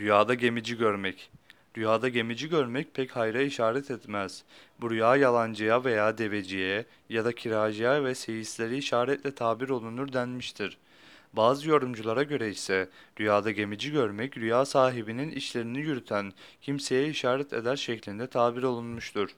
Rüyada gemici görmek. Rüyada gemici görmek pek hayra işaret etmez. Bu rüya yalancıya veya deveciye ya da kiracıya ve seyisleri işaretle tabir olunur denmiştir. Bazı yorumculara göre ise rüyada gemici görmek rüya sahibinin işlerini yürüten kimseye işaret eder şeklinde tabir olunmuştur.